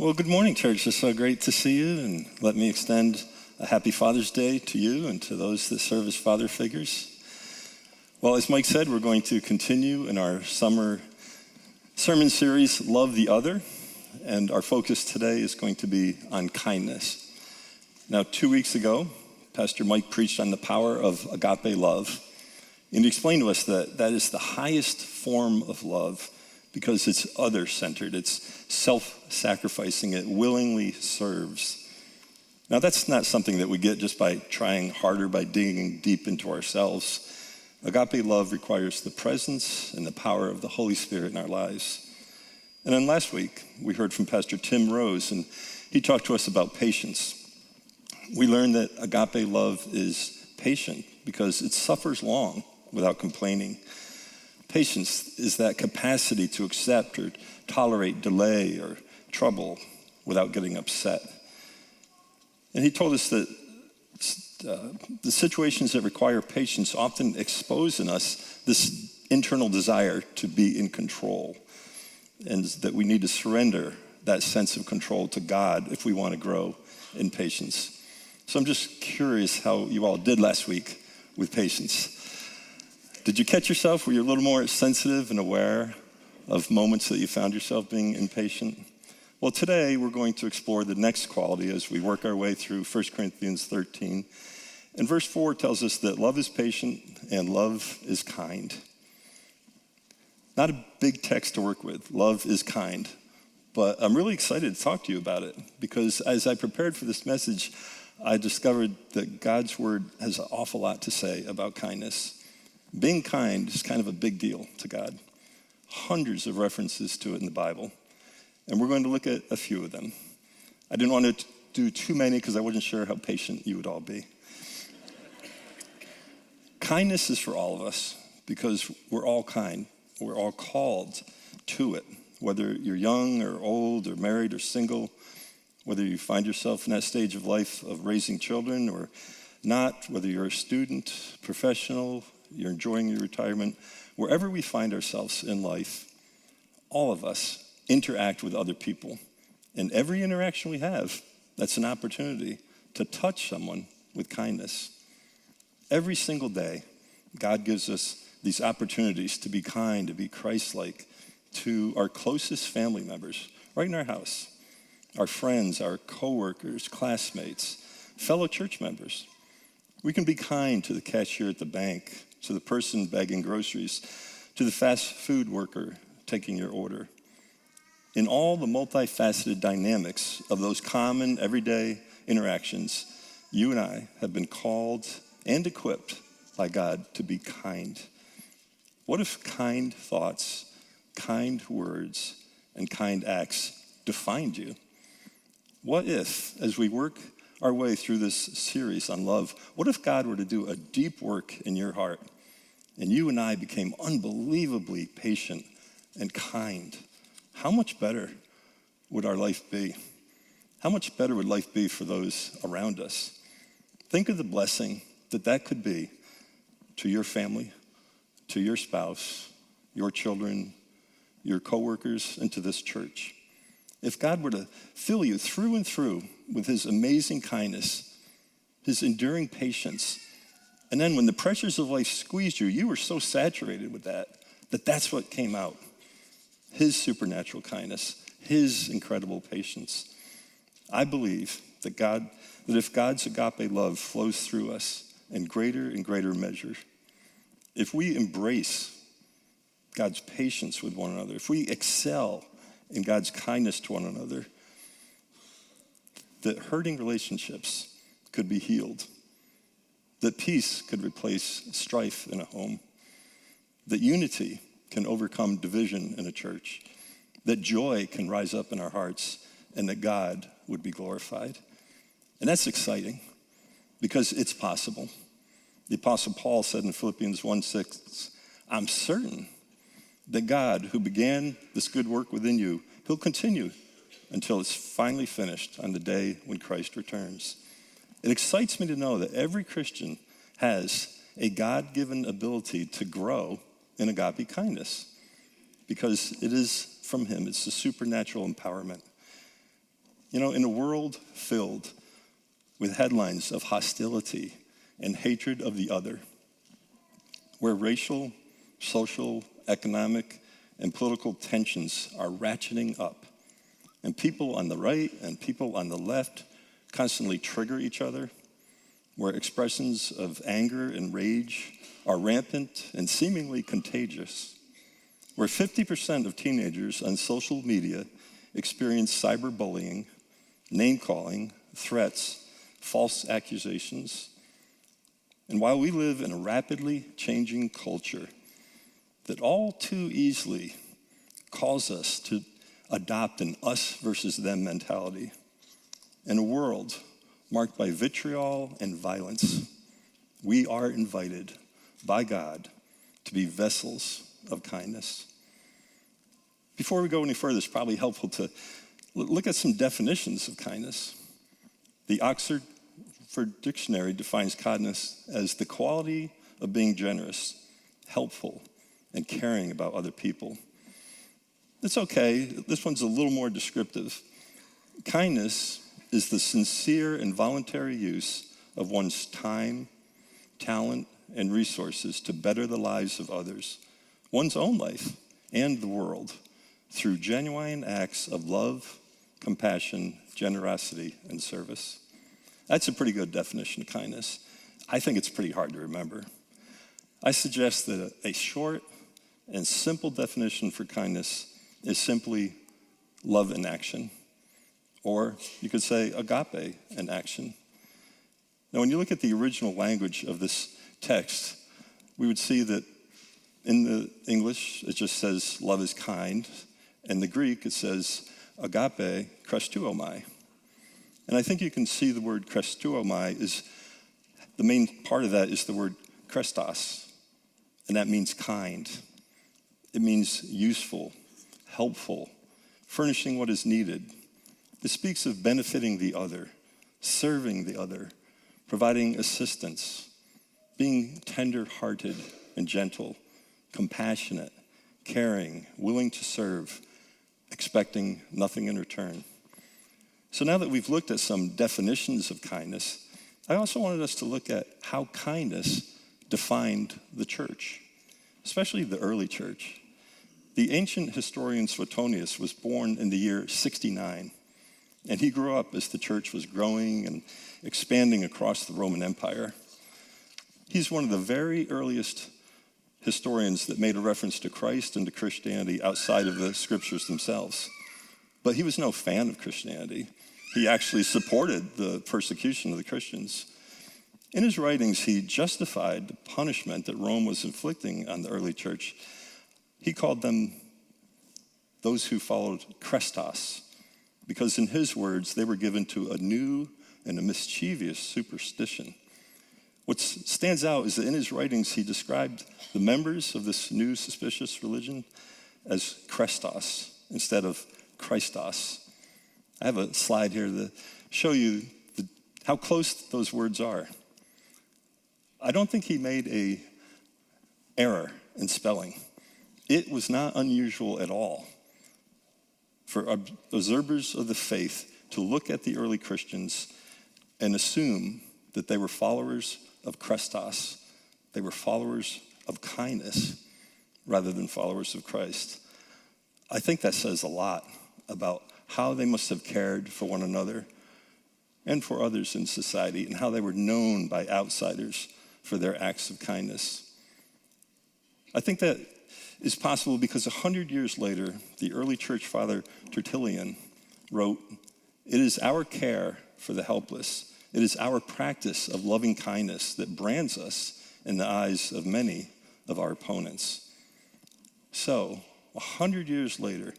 Well, good morning, church. It's so great to see you, and let me extend a happy Father's Day to you and to those that serve as father figures. Well, as Mike said, we're going to continue in our summer sermon series, Love the Other, and our focus today is going to be on kindness. Now, two weeks ago, Pastor Mike preached on the power of agape love, and he explained to us that that is the highest form of love because it's other centered, it's self sacrificing, it willingly serves. Now, that's not something that we get just by trying harder, by digging deep into ourselves. Agape love requires the presence and the power of the Holy Spirit in our lives. And then last week, we heard from Pastor Tim Rose, and he talked to us about patience. We learned that agape love is patient because it suffers long without complaining. Patience is that capacity to accept or tolerate delay or trouble without getting upset. And he told us that uh, the situations that require patience often expose in us this internal desire to be in control, and that we need to surrender that sense of control to God if we want to grow in patience. So I'm just curious how you all did last week with patience. Did you catch yourself? Were you a little more sensitive and aware of moments that you found yourself being impatient? Well, today we're going to explore the next quality as we work our way through 1 Corinthians 13. And verse 4 tells us that love is patient and love is kind. Not a big text to work with. Love is kind. But I'm really excited to talk to you about it because as I prepared for this message, I discovered that God's word has an awful lot to say about kindness. Being kind is kind of a big deal to God. Hundreds of references to it in the Bible. And we're going to look at a few of them. I didn't want to do too many because I wasn't sure how patient you would all be. Kindness is for all of us because we're all kind. We're all called to it, whether you're young or old or married or single, whether you find yourself in that stage of life of raising children or not, whether you're a student, professional, you're enjoying your retirement, wherever we find ourselves in life, all of us interact with other people. And every interaction we have, that's an opportunity to touch someone with kindness. Every single day, God gives us these opportunities to be kind, to be Christ like to our closest family members right in our house, our friends, our coworkers, classmates, fellow church members. We can be kind to the cashier at the bank, to the person bagging groceries, to the fast food worker taking your order. In all the multifaceted dynamics of those common everyday interactions, you and I have been called and equipped by God to be kind. What if kind thoughts, kind words, and kind acts defined you? What if, as we work our way through this series on love, what if God were to do a deep work in your heart and you and I became unbelievably patient and kind? How much better would our life be? How much better would life be for those around us? Think of the blessing that that could be to your family, to your spouse, your children, your coworkers, and to this church. If God were to fill you through and through with his amazing kindness, his enduring patience, and then when the pressures of life squeezed you, you were so saturated with that that that's what came out. His supernatural kindness, his incredible patience. I believe that God that if God's agape love flows through us in greater and greater measure, if we embrace God's patience with one another, if we excel in God's kindness to one another, that hurting relationships could be healed, that peace could replace strife in a home, that unity can overcome division in a church, that joy can rise up in our hearts, and that God would be glorified. And that's exciting because it's possible. The Apostle Paul said in Philippians 1 6, I'm certain that God, who began this good work within you, he'll continue until it's finally finished on the day when Christ returns. It excites me to know that every Christian has a God given ability to grow in agape kindness because it is from Him, it's a supernatural empowerment. You know, in a world filled with headlines of hostility and hatred of the other, where racial, social, economic, and political tensions are ratcheting up, and people on the right and people on the left constantly trigger each other, where expressions of anger and rage are rampant and seemingly contagious, where 50% of teenagers on social media experience cyberbullying, name calling, threats, false accusations. And while we live in a rapidly changing culture that all too easily cause us to adopt an us versus them mentality, in a world marked by vitriol and violence, we are invited by God to be vessels of kindness. Before we go any further, it's probably helpful to look at some definitions of kindness. The Oxford Dictionary defines kindness as the quality of being generous, helpful, and caring about other people. It's okay, this one's a little more descriptive. Kindness is the sincere and voluntary use of one's time, talent, and resources to better the lives of others, one's own life, and the world through genuine acts of love, compassion, generosity, and service. That's a pretty good definition of kindness. I think it's pretty hard to remember. I suggest that a short and simple definition for kindness is simply love in action. Or you could say agape in action. Now, when you look at the original language of this text, we would see that in the English, it just says love is kind. In the Greek, it says agape Christouomai. And I think you can see the word Christouomai is the main part of that is the word chrestos, and that means kind. It means useful, helpful, furnishing what is needed it speaks of benefiting the other, serving the other, providing assistance, being tender hearted and gentle, compassionate, caring, willing to serve, expecting nothing in return. So now that we've looked at some definitions of kindness, I also wanted us to look at how kindness defined the church, especially the early church. The ancient historian Suetonius was born in the year 69. And he grew up as the church was growing and expanding across the Roman Empire. He's one of the very earliest historians that made a reference to Christ and to Christianity outside of the scriptures themselves. But he was no fan of Christianity. He actually supported the persecution of the Christians. In his writings, he justified the punishment that Rome was inflicting on the early church. He called them those who followed Chrestos, because in his words, they were given to a new and a mischievous superstition. What stands out is that in his writings, he described the members of this new suspicious religion as Chrestos instead of Christos. I have a slide here to show you the, how close those words are. I don't think he made a error in spelling. It was not unusual at all for observers of the faith to look at the early Christians and assume that they were followers of Chrestos, they were followers of kindness rather than followers of Christ. I think that says a lot about how they must have cared for one another and for others in society and how they were known by outsiders for their acts of kindness. I think that is possible because a hundred years later, the early church father Tertullian wrote, It is our care for the helpless, it is our practice of loving kindness that brands us in the eyes of many of our opponents. So, a hundred years later,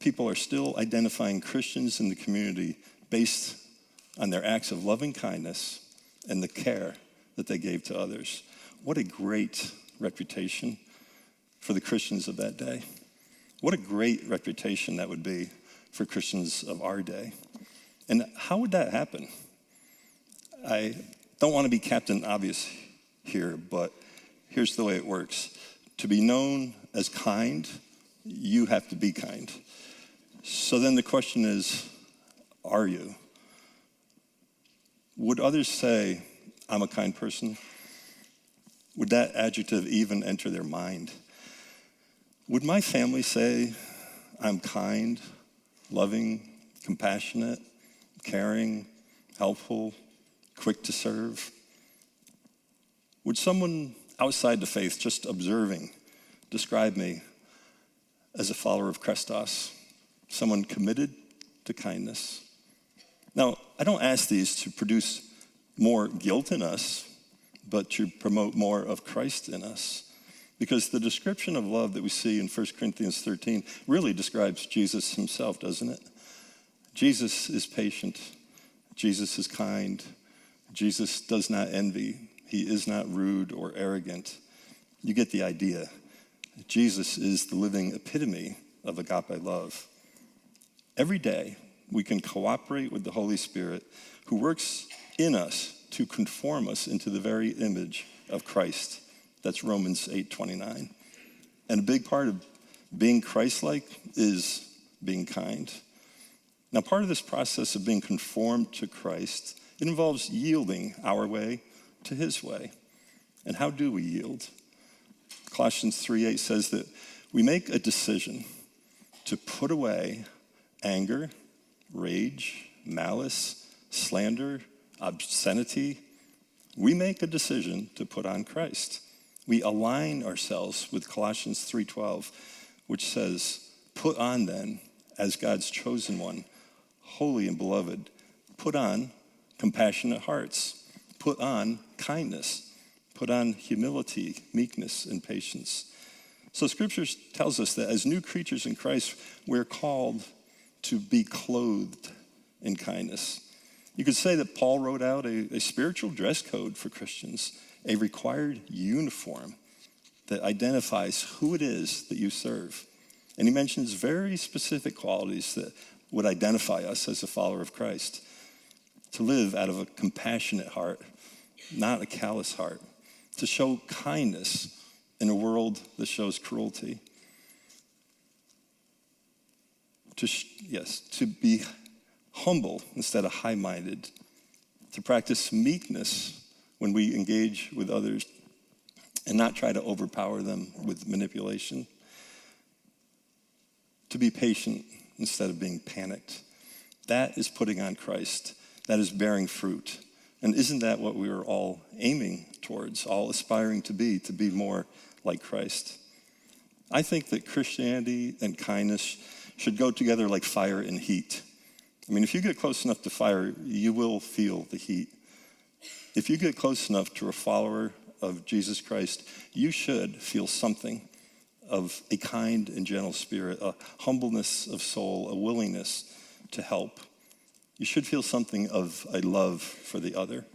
people are still identifying Christians in the community based on their acts of loving kindness and the care that they gave to others. What a great reputation for the Christians of that day. What a great reputation that would be for Christians of our day. And how would that happen? I don't want to be Captain Obvious here, but here's the way it works. To be known as kind, you have to be kind. So then the question is are you? Would others say, I'm a kind person? Would that adjective even enter their mind? Would my family say, I'm kind, loving, compassionate, caring, helpful, quick to serve? Would someone outside the faith, just observing, describe me as a follower of Chrestos, someone committed to kindness? Now, I don't ask these to produce more guilt in us, but to promote more of Christ in us. Because the description of love that we see in 1 Corinthians 13 really describes Jesus himself, doesn't it? Jesus is patient. Jesus is kind. Jesus does not envy. He is not rude or arrogant. You get the idea. Jesus is the living epitome of agape love. Every day, we can cooperate with the Holy Spirit who works in us to conform us into the very image of Christ. That's Romans 8:29. And a big part of being Christ-like is being kind. Now, part of this process of being conformed to Christ, it involves yielding our way to his way. And how do we yield? Colossians 3:8 says that we make a decision to put away anger, rage, malice, slander, obscenity. We make a decision to put on Christ. We align ourselves with Colossians 3:12, which says, "Put on then as God's chosen one, holy and beloved, put on compassionate hearts, put on kindness, put on humility, meekness, and patience." So scripture tells us that as new creatures in Christ, we're called to be clothed in kindness. You could say that Paul wrote out a, a spiritual dress code for Christians, a required uniform that identifies who it is that you serve. And he mentions very specific qualities that would identify us as a follower of Christ to live out of a compassionate heart, not a callous heart, to show kindness in a world that shows cruelty. To, yes, to be humble instead of high minded, to practice meekness when we engage with others and not try to overpower them with manipulation, to be patient instead of being panicked. That is putting on Christ, that is bearing fruit. And isn't that what we are all aiming towards, all aspiring to be, to be more like Christ? I think that Christianity and kindness should go together like fire and heat. I mean, if you get close enough to fire, you will feel the heat. If you get close enough to a follower of Jesus Christ, you should feel something of a kind and gentle spirit, a humbleness of soul, a willingness to help. You should feel something of a love for the other.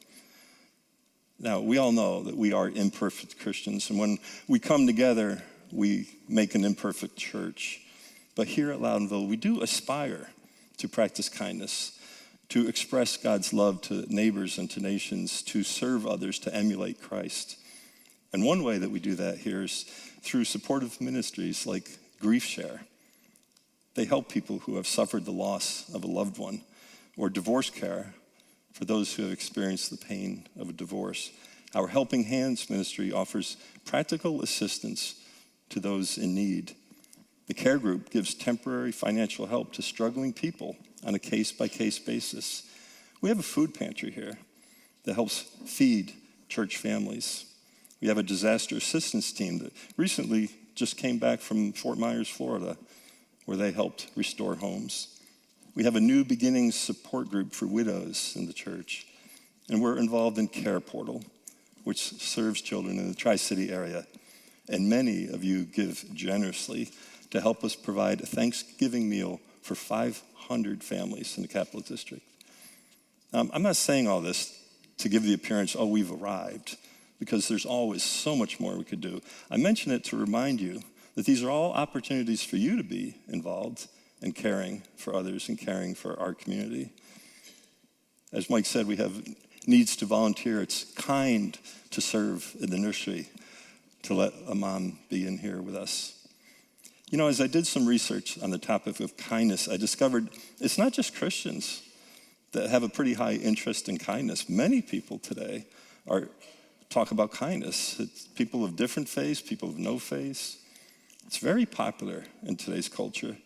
Now, we all know that we are imperfect Christians, and when we come together, we make an imperfect church. But here at Loudonville, we do aspire to practice kindness, to express God's love to neighbors and to nations, to serve others, to emulate Christ. And one way that we do that here is through supportive ministries like Grief Share. They help people who have suffered the loss of a loved one, or divorce care for those who have experienced the pain of a divorce. Our Helping Hands ministry offers practical assistance to those in need. The care group gives temporary financial help to struggling people on a case by case basis. We have a food pantry here that helps feed church families. We have a disaster assistance team that recently just came back from Fort Myers, Florida, where they helped restore homes. We have a new beginnings support group for widows in the church, and we're involved in Care Portal, which serves children in the Tri City area. And many of you give generously to help us provide a Thanksgiving meal for 500 families in the Capital District. Um, I'm not saying all this to give the appearance, oh, we've arrived, because there's always so much more we could do. I mention it to remind you that these are all opportunities for you to be involved in caring for others and caring for our community. As Mike said, we have needs to volunteer. It's kind to serve in the nursery, to let a mom be in here with us. You know, as I did some research on the topic of kindness, I discovered it's not just Christians that have a pretty high interest in kindness. Many people today are talk about kindness. It's people of different faiths, people of no faiths. It's very popular in today's culture.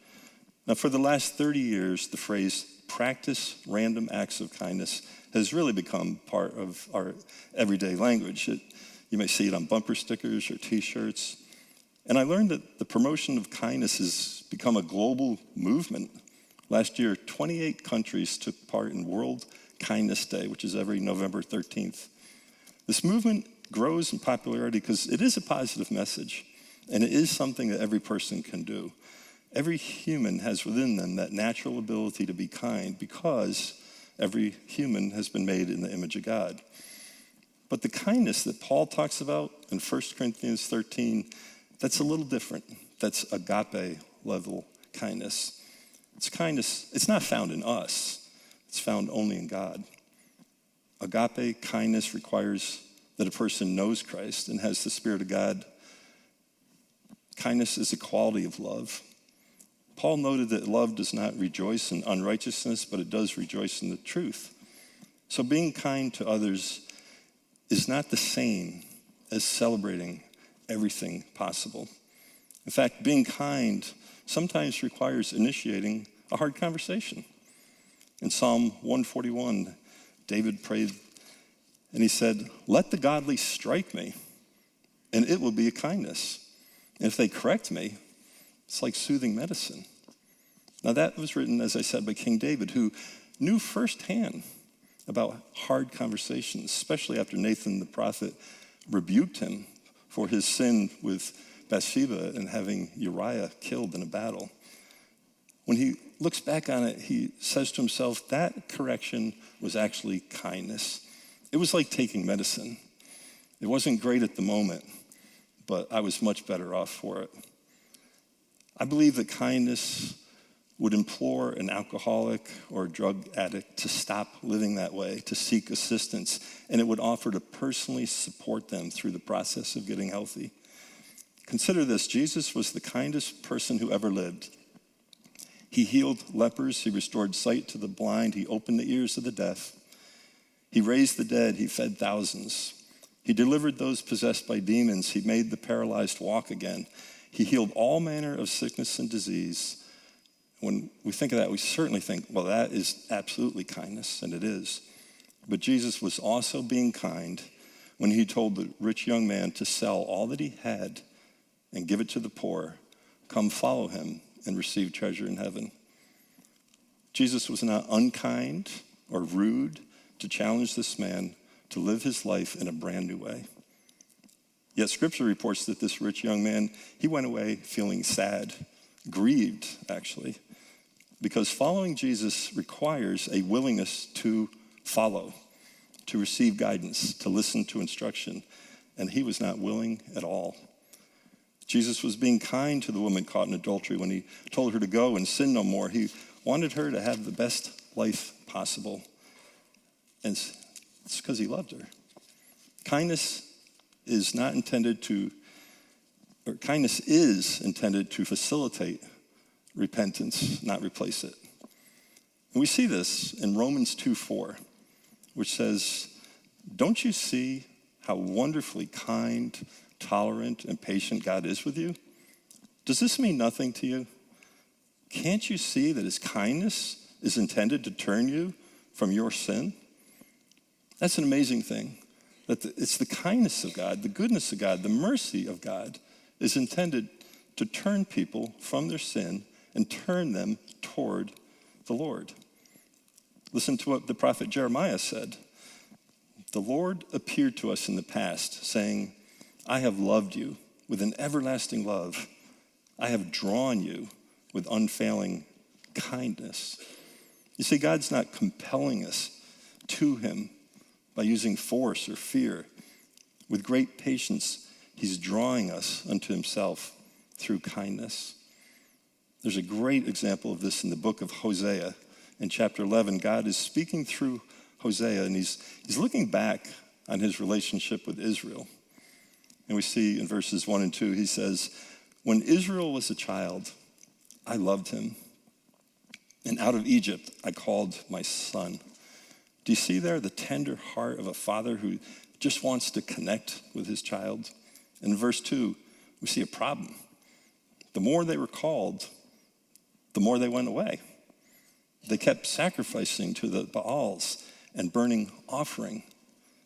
Now, for the last 30 years, the phrase practice random acts of kindness has really become part of our everyday language. It, you may see it on bumper stickers or t shirts. And I learned that the promotion of kindness has become a global movement. Last year, 28 countries took part in World Kindness Day, which is every November 13th. This movement grows in popularity because it is a positive message, and it is something that every person can do. Every human has within them that natural ability to be kind because every human has been made in the image of God. But the kindness that Paul talks about in 1 Corinthians 13, that's a little different. That's agape level kindness. It's kindness, it's not found in us, it's found only in God. Agape kindness requires that a person knows Christ and has the Spirit of God. Kindness is a quality of love. Paul noted that love does not rejoice in unrighteousness, but it does rejoice in the truth. So being kind to others is not the same as celebrating everything possible. In fact, being kind sometimes requires initiating a hard conversation. In Psalm 141, David prayed and he said, Let the godly strike me, and it will be a kindness. And if they correct me, it's like soothing medicine. Now, that was written, as I said, by King David, who knew firsthand about hard conversations, especially after Nathan the prophet rebuked him for his sin with Bathsheba and having Uriah killed in a battle. When he looks back on it, he says to himself, that correction was actually kindness. It was like taking medicine. It wasn't great at the moment, but I was much better off for it. I believe that kindness would implore an alcoholic or drug addict to stop living that way, to seek assistance, and it would offer to personally support them through the process of getting healthy. Consider this Jesus was the kindest person who ever lived. He healed lepers, he restored sight to the blind, he opened the ears of the deaf, he raised the dead, he fed thousands. He delivered those possessed by demons, he made the paralyzed walk again. He healed all manner of sickness and disease. When we think of that, we certainly think, well, that is absolutely kindness, and it is. But Jesus was also being kind when he told the rich young man to sell all that he had and give it to the poor. Come follow him and receive treasure in heaven. Jesus was not unkind or rude to challenge this man to live his life in a brand new way. Yet scripture reports that this rich young man, he went away feeling sad, grieved actually, because following Jesus requires a willingness to follow, to receive guidance, to listen to instruction, and he was not willing at all. Jesus was being kind to the woman caught in adultery when he told her to go and sin no more. He wanted her to have the best life possible. And it's because he loved her. Kindness is not intended to, or kindness is intended to facilitate repentance, not replace it. And we see this in Romans 2 4, which says, Don't you see how wonderfully kind, tolerant, and patient God is with you? Does this mean nothing to you? Can't you see that his kindness is intended to turn you from your sin? That's an amazing thing. That it's the kindness of God, the goodness of God, the mercy of God is intended to turn people from their sin and turn them toward the Lord. Listen to what the prophet Jeremiah said. The Lord appeared to us in the past, saying, I have loved you with an everlasting love. I have drawn you with unfailing kindness. You see, God's not compelling us to Him by using force or fear. With great patience, he's drawing us unto himself through kindness. There's a great example of this in the book of Hosea. In chapter 11, God is speaking through Hosea, and he's, he's looking back on his relationship with Israel. And we see in verses 1 and 2, he says, When Israel was a child, I loved him. And out of Egypt, I called my son. Do you see there the tender heart of a father who just wants to connect with his child? In verse 2, we see a problem. The more they were called, the more they went away. They kept sacrificing to the Baals and burning offering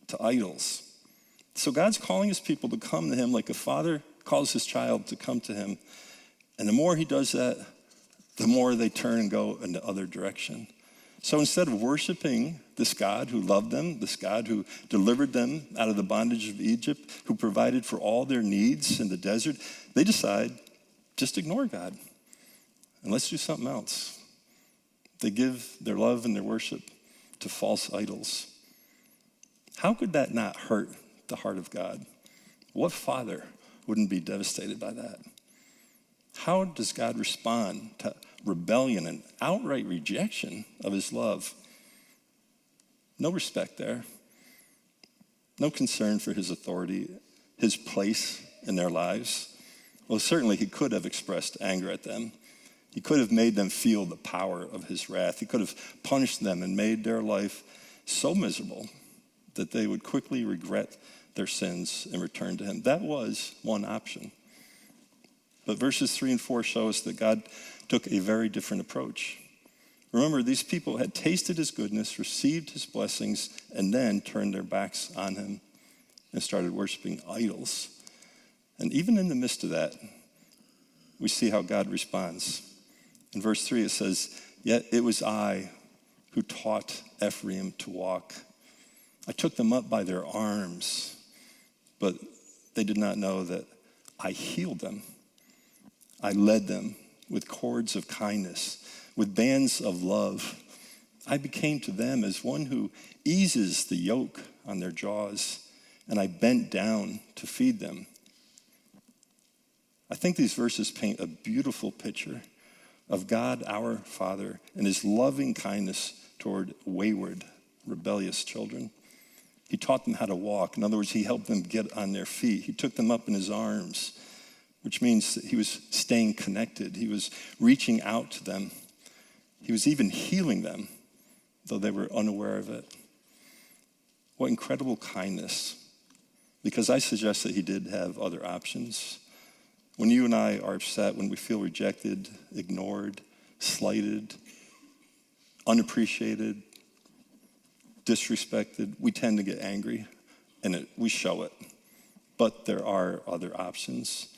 to idols. So God's calling his people to come to him like a father calls his child to come to him. And the more he does that, the more they turn and go in the other direction. So instead of worshiping this God who loved them, this God who delivered them out of the bondage of Egypt, who provided for all their needs in the desert, they decide just ignore God and let's do something else. They give their love and their worship to false idols. How could that not hurt the heart of God? What father wouldn't be devastated by that? How does God respond to rebellion and outright rejection of his love? No respect there, no concern for his authority, his place in their lives. Well, certainly he could have expressed anger at them. He could have made them feel the power of his wrath. He could have punished them and made their life so miserable that they would quickly regret their sins and return to him. That was one option. But verses 3 and 4 show us that God took a very different approach. Remember, these people had tasted his goodness, received his blessings, and then turned their backs on him and started worshiping idols. And even in the midst of that, we see how God responds. In verse 3, it says, Yet it was I who taught Ephraim to walk. I took them up by their arms, but they did not know that I healed them. I led them with cords of kindness, with bands of love. I became to them as one who eases the yoke on their jaws, and I bent down to feed them. I think these verses paint a beautiful picture of God our Father and his loving kindness toward wayward, rebellious children. He taught them how to walk. In other words, he helped them get on their feet. He took them up in his arms, which means he was staying connected. He was reaching out to them. He was even healing them, though they were unaware of it. What incredible kindness. Because I suggest that he did have other options. When you and I are upset, when we feel rejected, ignored, slighted, unappreciated, disrespected, we tend to get angry and it, we show it. But there are other options.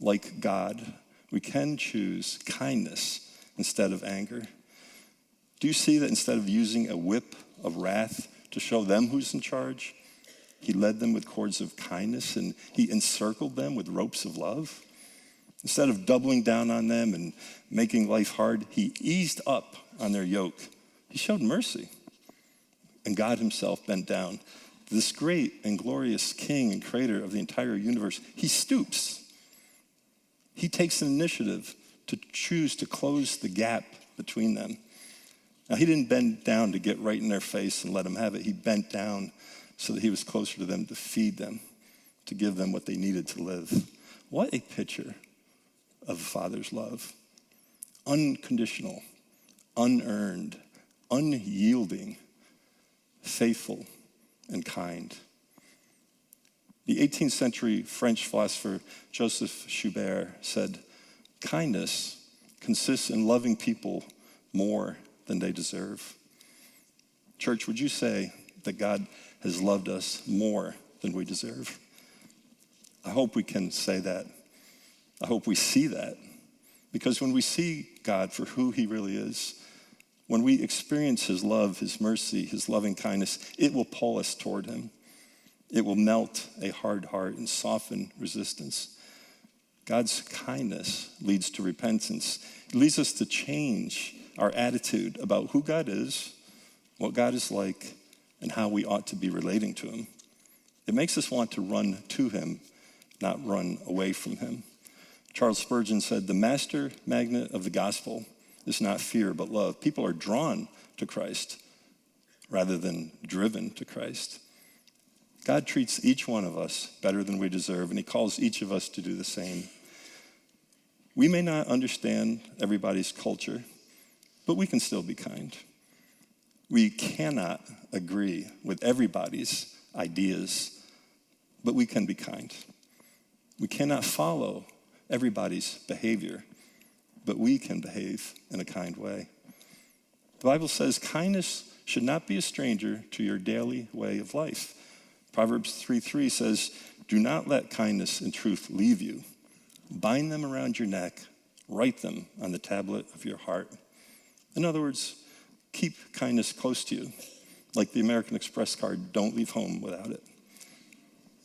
Like God, we can choose kindness instead of anger. Do you see that instead of using a whip of wrath to show them who's in charge, he led them with cords of kindness and he encircled them with ropes of love? Instead of doubling down on them and making life hard, he eased up on their yoke. He showed mercy. And God himself bent down. This great and glorious king and creator of the entire universe, he stoops. He takes an initiative to choose to close the gap between them. Now, he didn't bend down to get right in their face and let them have it. He bent down so that he was closer to them to feed them, to give them what they needed to live. What a picture of a father's love unconditional, unearned, unyielding, faithful, and kind. The 18th century French philosopher Joseph Joubert said, Kindness consists in loving people more than they deserve. Church, would you say that God has loved us more than we deserve? I hope we can say that I hope we see that. Because when we see God for who he really is, when we experience his love, his mercy, his loving kindness, it will pull us toward him. It will melt a hard heart and soften resistance. God's kindness leads to repentance. It leads us to change our attitude about who God is, what God is like, and how we ought to be relating to him. It makes us want to run to him, not run away from him. Charles Spurgeon said, The master magnet of the gospel is not fear, but love. People are drawn to Christ rather than driven to Christ. God treats each one of us better than we deserve, and He calls each of us to do the same. We may not understand everybody's culture, but we can still be kind. We cannot agree with everybody's ideas, but we can be kind. We cannot follow everybody's behavior, but we can behave in a kind way. The Bible says kindness should not be a stranger to your daily way of life. Proverbs 3 3 says, Do not let kindness and truth leave you. Bind them around your neck, write them on the tablet of your heart. In other words, keep kindness close to you. Like the American Express card, don't leave home without it.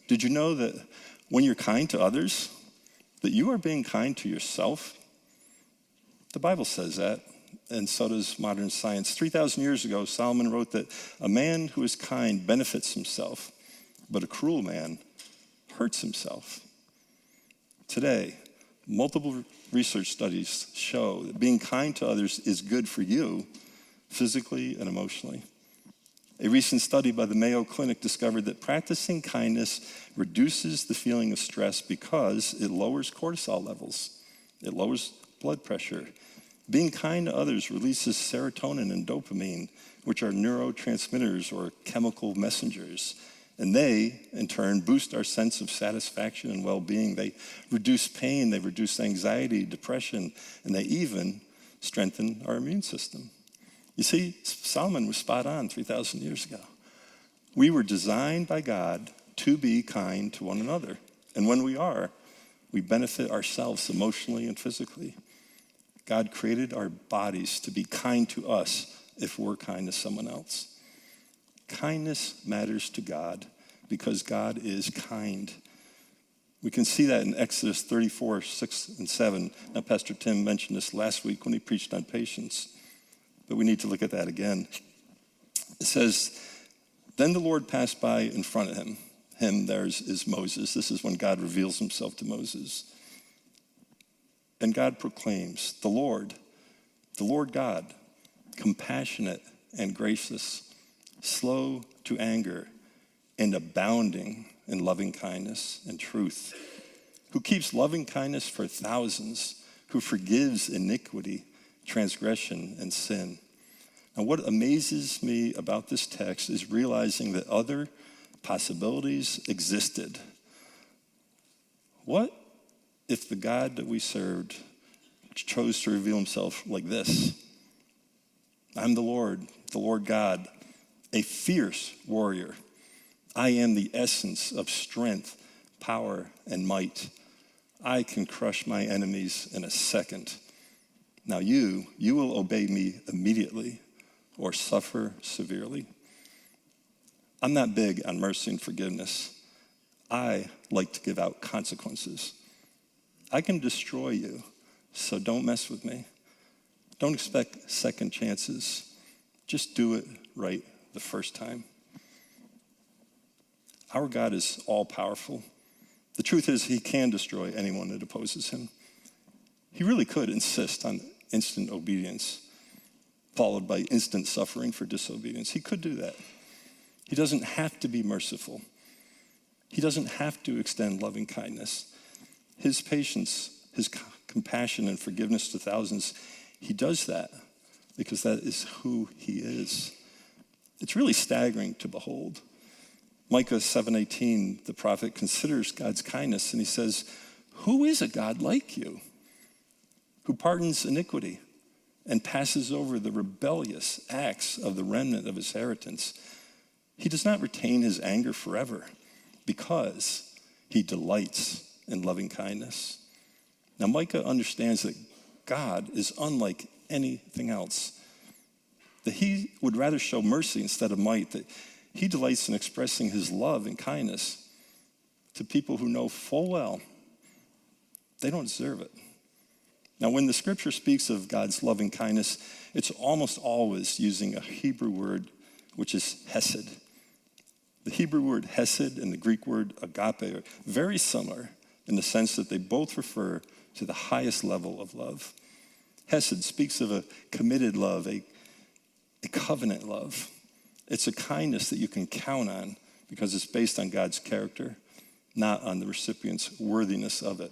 Did you know that when you're kind to others, that you are being kind to yourself? The Bible says that, and so does modern science. 3,000 years ago, Solomon wrote that a man who is kind benefits himself, but a cruel man hurts himself. Today, multiple research studies show that being kind to others is good for you physically and emotionally. A recent study by the Mayo Clinic discovered that practicing kindness reduces the feeling of stress because it lowers cortisol levels, it lowers blood pressure. Being kind to others releases serotonin and dopamine, which are neurotransmitters or chemical messengers. And they, in turn, boost our sense of satisfaction and well being. They reduce pain, they reduce anxiety, depression, and they even strengthen our immune system. You see, Solomon was spot on 3,000 years ago. We were designed by God to be kind to one another. And when we are, we benefit ourselves emotionally and physically. God created our bodies to be kind to us if we're kind to someone else. Kindness matters to God because God is kind. We can see that in Exodus 34, 6 and 7. Now, Pastor Tim mentioned this last week when he preached on patience but we need to look at that again. It says, Then the Lord passed by in front of him. Him, there's is Moses. This is when God reveals himself to Moses. And God proclaims, The Lord, the Lord God, compassionate and gracious, slow to anger, and abounding in loving kindness and truth, who keeps loving kindness for thousands, who forgives iniquity transgression, and sin. Now, what amazes me about this text is realizing that other possibilities existed. What if the God that we served chose to reveal himself like this? I'm the Lord, the Lord God, a fierce warrior. I am the essence of strength, power, and might. I can crush my enemies in a second. Now you, you will obey me immediately or suffer severely. I'm not big on mercy and forgiveness. I like to give out consequences. I can destroy you, so don't mess with me. Don't expect second chances. Just do it right the first time. Our God is all powerful. The truth is, he can destroy anyone that opposes him. He really could insist on instant obedience, followed by instant suffering for disobedience. He could do that. He doesn't have to be merciful, he doesn't have to extend loving kindness. His patience, his compassion, and forgiveness to thousands, he does that because that is who he is. It's really staggering to behold. Micah 7:18, the prophet considers God's kindness and he says, "Who is a God like you?" Who pardons iniquity and passes over the rebellious acts of the remnant of his inheritance. He does not retain his anger forever because he delights in loving kindness. Now, Micah understands that God is unlike anything else, that he would rather show mercy instead of might, that he delights in expressing his love and kindness to people who know full well they don't deserve it. Now, when the scripture speaks of God's loving kindness, it's almost always using a Hebrew word, which is hesed. The Hebrew word hesed and the Greek word agape are very similar in the sense that they both refer to the highest level of love. Hesed speaks of a committed love, a, a covenant love. It's a kindness that you can count on because it's based on God's character, not on the recipient's worthiness of it.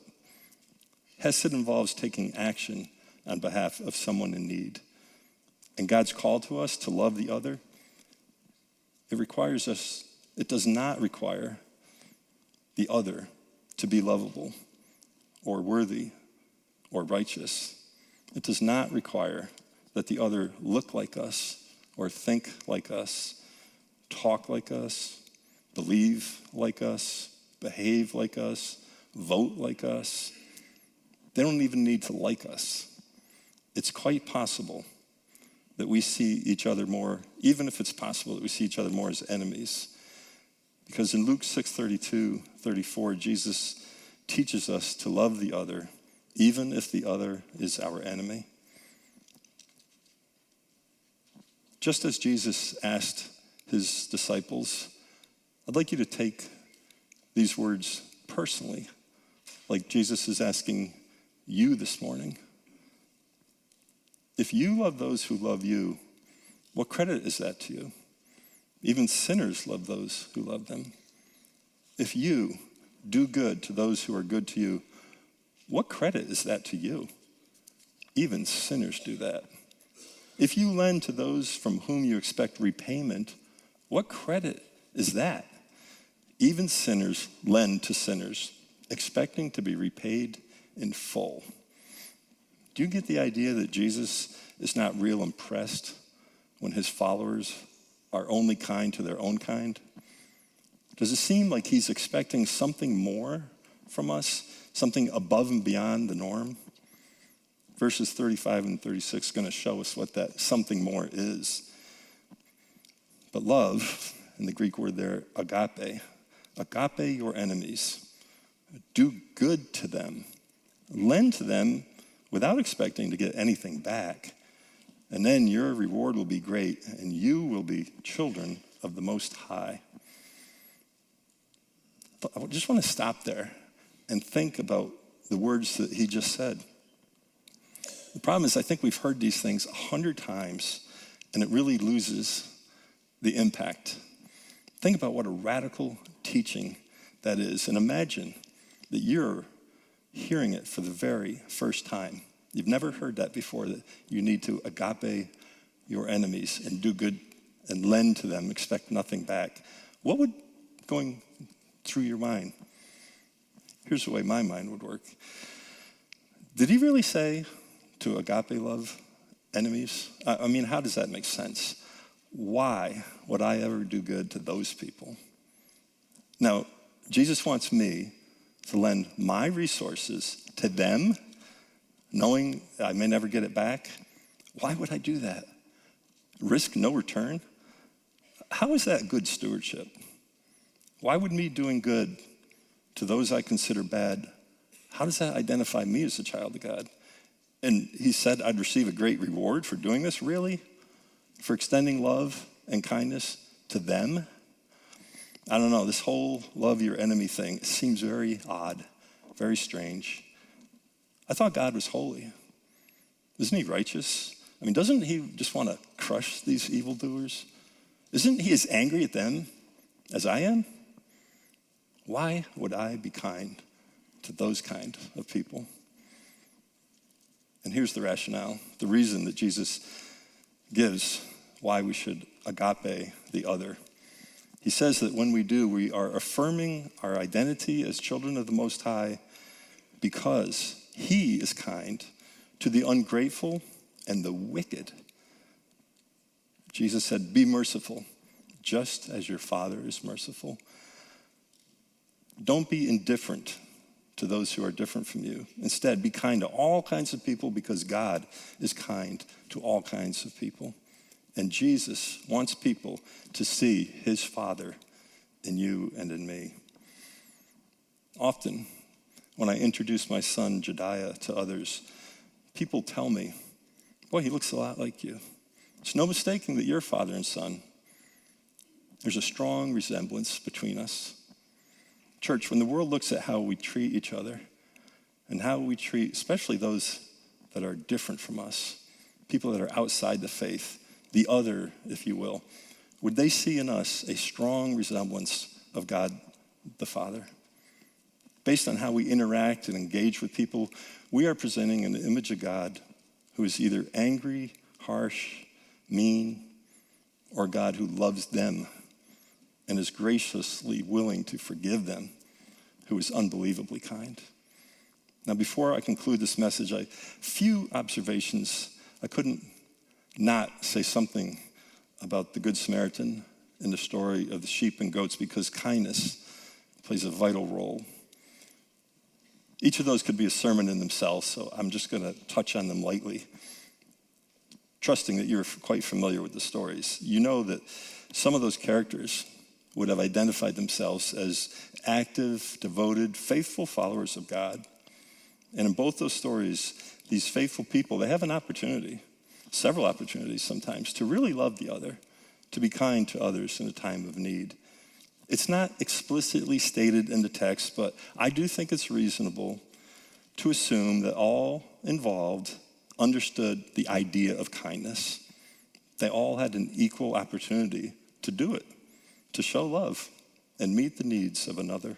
Hesed involves taking action on behalf of someone in need. and God's call to us to love the other, it requires us, it does not require the other to be lovable or worthy or righteous. It does not require that the other look like us or think like us, talk like us, believe like us, behave like us, vote like us. They don't even need to like us. It's quite possible that we see each other more, even if it's possible that we see each other more as enemies. Because in Luke 6 32, 34, Jesus teaches us to love the other, even if the other is our enemy. Just as Jesus asked his disciples, I'd like you to take these words personally, like Jesus is asking you this morning. If you love those who love you, what credit is that to you? Even sinners love those who love them. If you do good to those who are good to you, what credit is that to you? Even sinners do that. If you lend to those from whom you expect repayment, what credit is that? Even sinners lend to sinners, expecting to be repaid in full. Do you get the idea that Jesus is not real impressed when his followers are only kind to their own kind? Does it seem like he's expecting something more from us, something above and beyond the norm? Verses 35 and 36 are going to show us what that something more is. But love, in the Greek word there, agape, agape your enemies. Do good to them. Lend to them without expecting to get anything back. And then your reward will be great, and you will be children of the Most High. I just want to stop there and think about the words that he just said. The problem is, I think we've heard these things a hundred times, and it really loses the impact. Think about what a radical teaching that is, and imagine that you're hearing it for the very first time. You've never heard that before, that you need to agape your enemies and do good and lend to them, expect nothing back. What would going through your mind? Here's the way my mind would work. Did he really say to agape love enemies? I mean, how does that make sense? Why would I ever do good to those people? Now, Jesus wants me to lend my resources to them, knowing I may never get it back. Why would I do that? Risk no return? How is that good stewardship? Why would me doing good to those I consider bad, how does that identify me as a child of God? And he said I'd receive a great reward for doing this, really? For extending love and kindness to them? I don't know, this whole love your enemy thing seems very odd, very strange. I thought God was holy. Isn't he righteous? I mean, doesn't he just want to crush these evildoers? Isn't he as angry at them as I am? Why would I be kind to those kind of people? And here's the rationale the reason that Jesus gives why we should agape the other. He says that when we do, we are affirming our identity as children of the Most High because He is kind to the ungrateful and the wicked. Jesus said, Be merciful, just as your Father is merciful. Don't be indifferent to those who are different from you. Instead, be kind to all kinds of people because God is kind to all kinds of people. And Jesus wants people to see his Father in you and in me. Often, when I introduce my son Jediah to others, people tell me, Boy, he looks a lot like you. It's no mistaking that you're father and son. There's a strong resemblance between us. Church, when the world looks at how we treat each other and how we treat, especially those that are different from us, people that are outside the faith, the other, if you will, would they see in us a strong resemblance of God the Father? Based on how we interact and engage with people, we are presenting an image of God who is either angry, harsh, mean, or God who loves them and is graciously willing to forgive them, who is unbelievably kind. Now, before I conclude this message, I few observations. I couldn't not say something about the Good Samaritan in the story of the sheep and goats because kindness plays a vital role. Each of those could be a sermon in themselves, so I'm just going to touch on them lightly, trusting that you're quite familiar with the stories. You know that some of those characters would have identified themselves as active, devoted, faithful followers of God. And in both those stories, these faithful people, they have an opportunity, several opportunities sometimes, to really love the other, to be kind to others in a time of need. It's not explicitly stated in the text, but I do think it's reasonable to assume that all involved understood the idea of kindness. They all had an equal opportunity to do it to show love and meet the needs of another.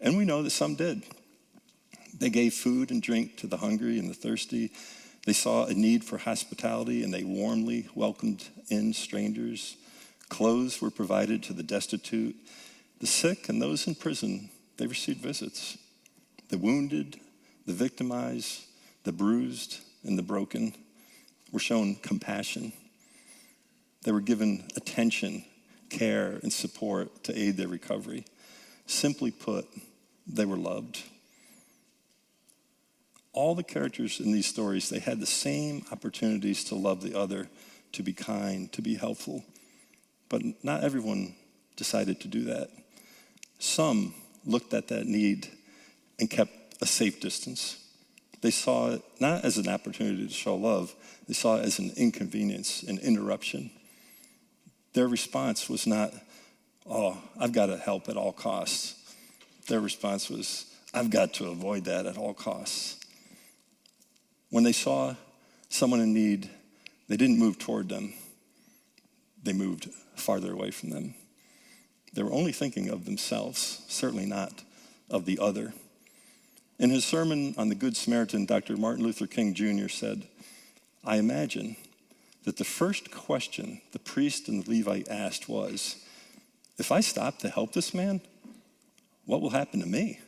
And we know that some did. They gave food and drink to the hungry and the thirsty. They saw a need for hospitality and they warmly welcomed in strangers. Clothes were provided to the destitute. The sick and those in prison, they received visits. The wounded, the victimized, the bruised, and the broken were shown compassion. They were given attention care, and support to aid their recovery. Simply put, they were loved. All the characters in these stories, they had the same opportunities to love the other, to be kind, to be helpful. But not everyone decided to do that. Some looked at that need and kept a safe distance. They saw it not as an opportunity to show love, they saw it as an inconvenience, an interruption. Their response was not, oh, I've got to help at all costs. Their response was, I've got to avoid that at all costs. When they saw someone in need, they didn't move toward them, they moved farther away from them. They were only thinking of themselves, certainly not of the other. In his sermon on the Good Samaritan, Dr. Martin Luther King Jr. said, I imagine that the first question the priest and the Levite asked was If I stop to help this man, what will happen to me?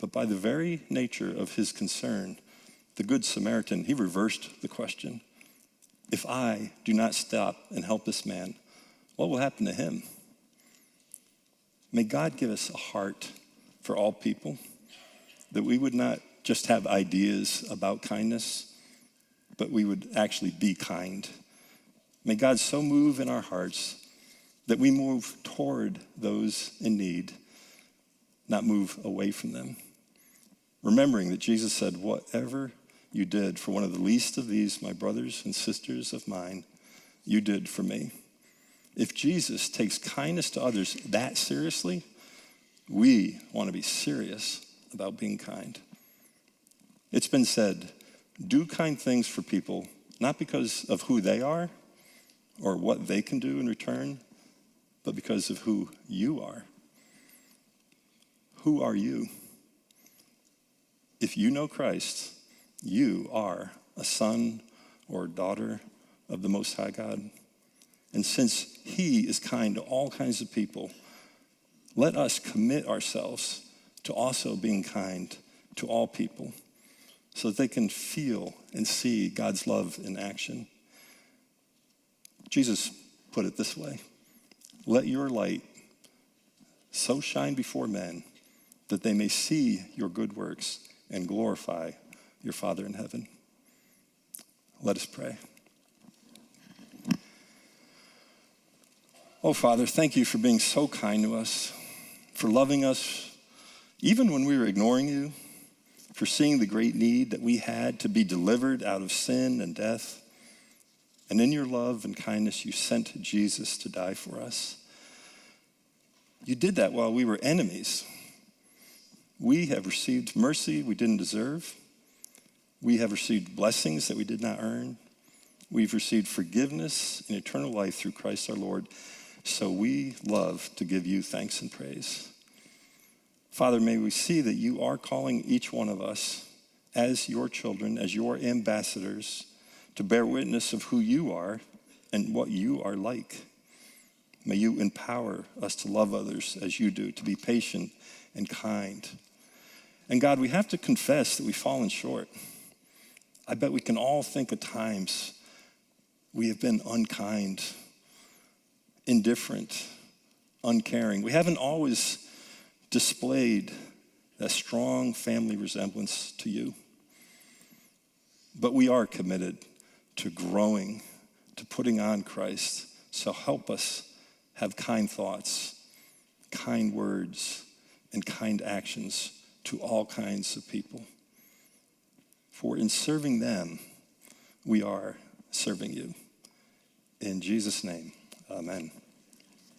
But by the very nature of his concern, the Good Samaritan, he reversed the question. If I do not stop and help this man, what will happen to him? May God give us a heart for all people, that we would not just have ideas about kindness but we would actually be kind. May God so move in our hearts that we move toward those in need, not move away from them. Remembering that Jesus said, Whatever you did for one of the least of these, my brothers and sisters of mine, you did for me. If Jesus takes kindness to others that seriously, we want to be serious about being kind. It's been said do kind things for people, not because of who they are or what they can do in return, but because of who you are. Who are you? If you know Christ, you are a son or daughter of the Most High God. And since He is kind to all kinds of people, let us commit ourselves to also being kind to all people so that they can feel and see God's love in action. Jesus put it this way Let your light so shine before men that they may see your good works and glorify your Father in heaven. Let us pray. Oh, Father, thank you for being so kind to us, for loving us, even when we were ignoring you for seeing the great need that we had to be delivered out of sin and death. And in your love and kindness, you sent Jesus to die for us. You did that while we were enemies. We have received mercy we didn't deserve. We have received blessings that we did not earn. We've received forgiveness and eternal life through Christ our Lord. So we love to give you thanks and praise. Father, may we see that you are calling each one of us as your children, as your ambassadors, to bear witness of who you are and what you are like. May you empower us to love others as you do, to be patient and kind. And God, we have to confess that we've fallen short. I bet we can all think of times we have been unkind, indifferent, uncaring. We haven't always displayed that strong family resemblance to you. But we are committed to growing, to putting on Christ. So help us have kind thoughts, kind words, and kind actions to all kinds of people. For in serving them, we are serving you. In Jesus' name, amen.